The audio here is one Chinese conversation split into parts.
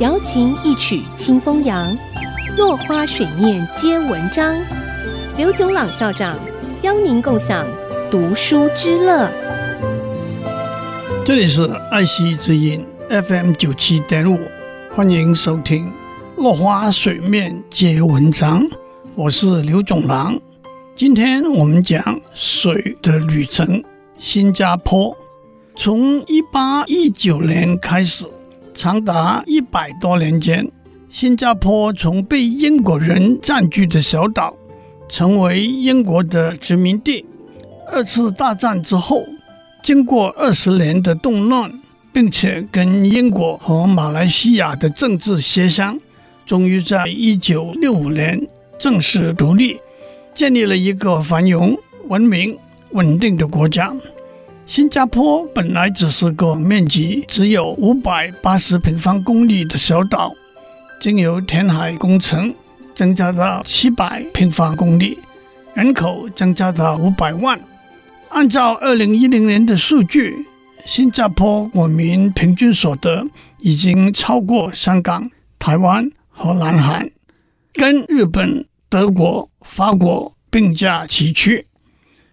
瑶琴一曲清风扬，落花水面皆文章。刘炯朗校长邀您共享读书之乐。这里是爱惜之音 FM 九七点五，欢迎收听《落花水面皆文章》，我是刘炯朗。今天我们讲水的旅程，新加坡。从一八一九年开始，长达一百多年间，新加坡从被英国人占据的小岛，成为英国的殖民地。二次大战之后，经过二十年的动乱，并且跟英国和马来西亚的政治协商，终于在一九六五年正式独立。建立了一个繁荣、文明、稳定的国家。新加坡本来只是个面积只有五百八十平方公里的小岛，经由填海工程增加到七百平方公里，人口增加到五百万。按照二零一零年的数据，新加坡国民平均所得已经超过香港、台湾和南韩，跟日本。德国、法国并驾齐驱，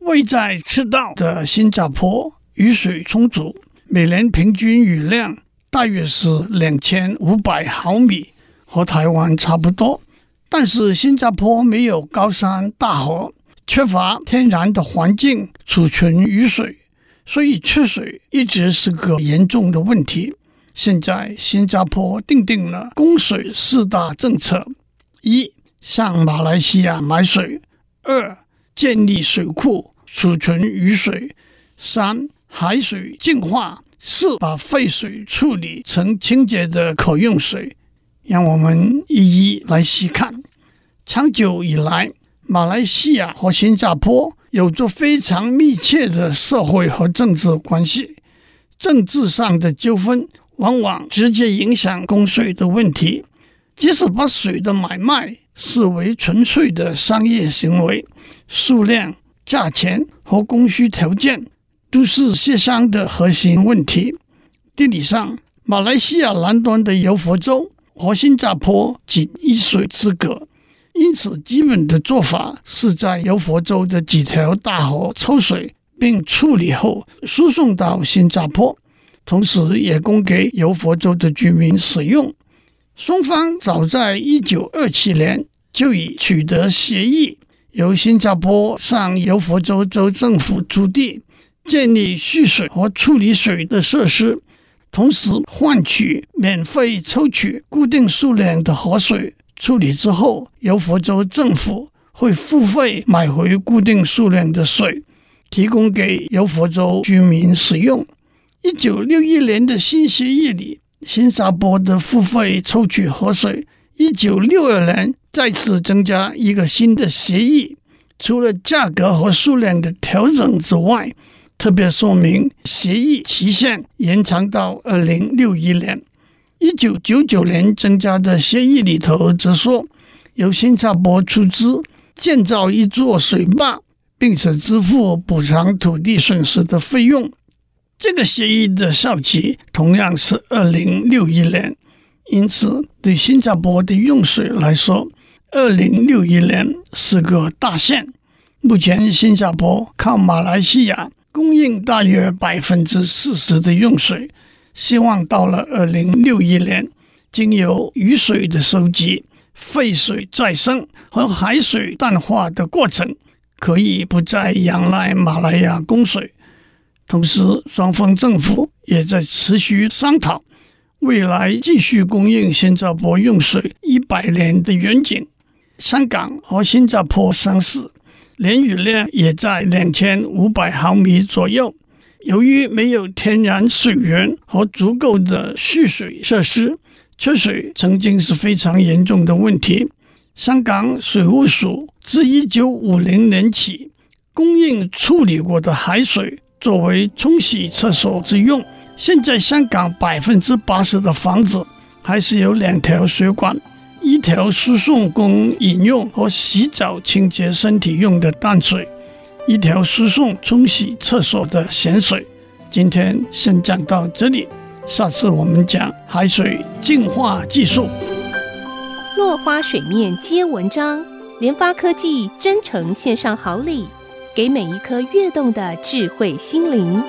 位在赤道的新加坡雨水充足，每年平均雨量大约是两千五百毫米，和台湾差不多。但是新加坡没有高山大河，缺乏天然的环境储存雨水，所以缺水一直是个严重的问题。现在新加坡订定了供水四大政策：一、向马来西亚买水；二、建立水库储存雨水；三、海水净化；四、把废水处理成清洁的可用水。让我们一一来细看。长久以来，马来西亚和新加坡有着非常密切的社会和政治关系。政治上的纠纷往往直接影响供水的问题，即使把水的买卖。视为纯粹的商业行为，数量、价钱和供需条件都是协商的核心问题。地理上，马来西亚南端的柔佛州和新加坡仅一水之隔，因此基本的做法是在柔佛州的几条大河抽水，并处理后输送到新加坡，同时也供给柔佛州的居民使用。双方早在一九二七年就已取得协议，由新加坡向柔佛州州政府租地，建立蓄水和处理水的设施，同时换取免费抽取固定数量的河水。处理之后，柔佛州政府会付费买回固定数量的水，提供给柔佛州居民使用。一九六一年的新协议里。新加坡的付费抽取河水，一九六二年再次增加一个新的协议，除了价格和数量的调整之外，特别说明协议期限延长到二零六一年。一九九九年增加的协议里头则说，由新加坡出资建造一座水坝，并且支付补偿土地损失的费用。这个协议的效期同样是二零六一年，因此对新加坡的用水来说，二零六一年是个大限。目前，新加坡靠马来西亚供应大约百分之四十的用水，希望到了二零六一年，经由雨水的收集、废水再生和海水淡化的过程，可以不再仰赖马来亚供水。同时，双方政府也在持续商讨未来继续供应新加坡用水一百年的远景。香港和新加坡相似，年雨量也在两千五百毫米左右。由于没有天然水源和足够的蓄水设施，缺水曾经是非常严重的问题。香港水务署自一九五零年起供应处理过的海水。作为冲洗厕所之用，现在香港百分之八十的房子还是有两条水管，一条输送供饮用和洗澡、清洁身体用的淡水，一条输送冲洗厕所的咸水。今天先讲到这里，下次我们讲海水净化技术。落花水面接文章，联发科技真诚献上好礼，给每一颗跃动的智慧心灵。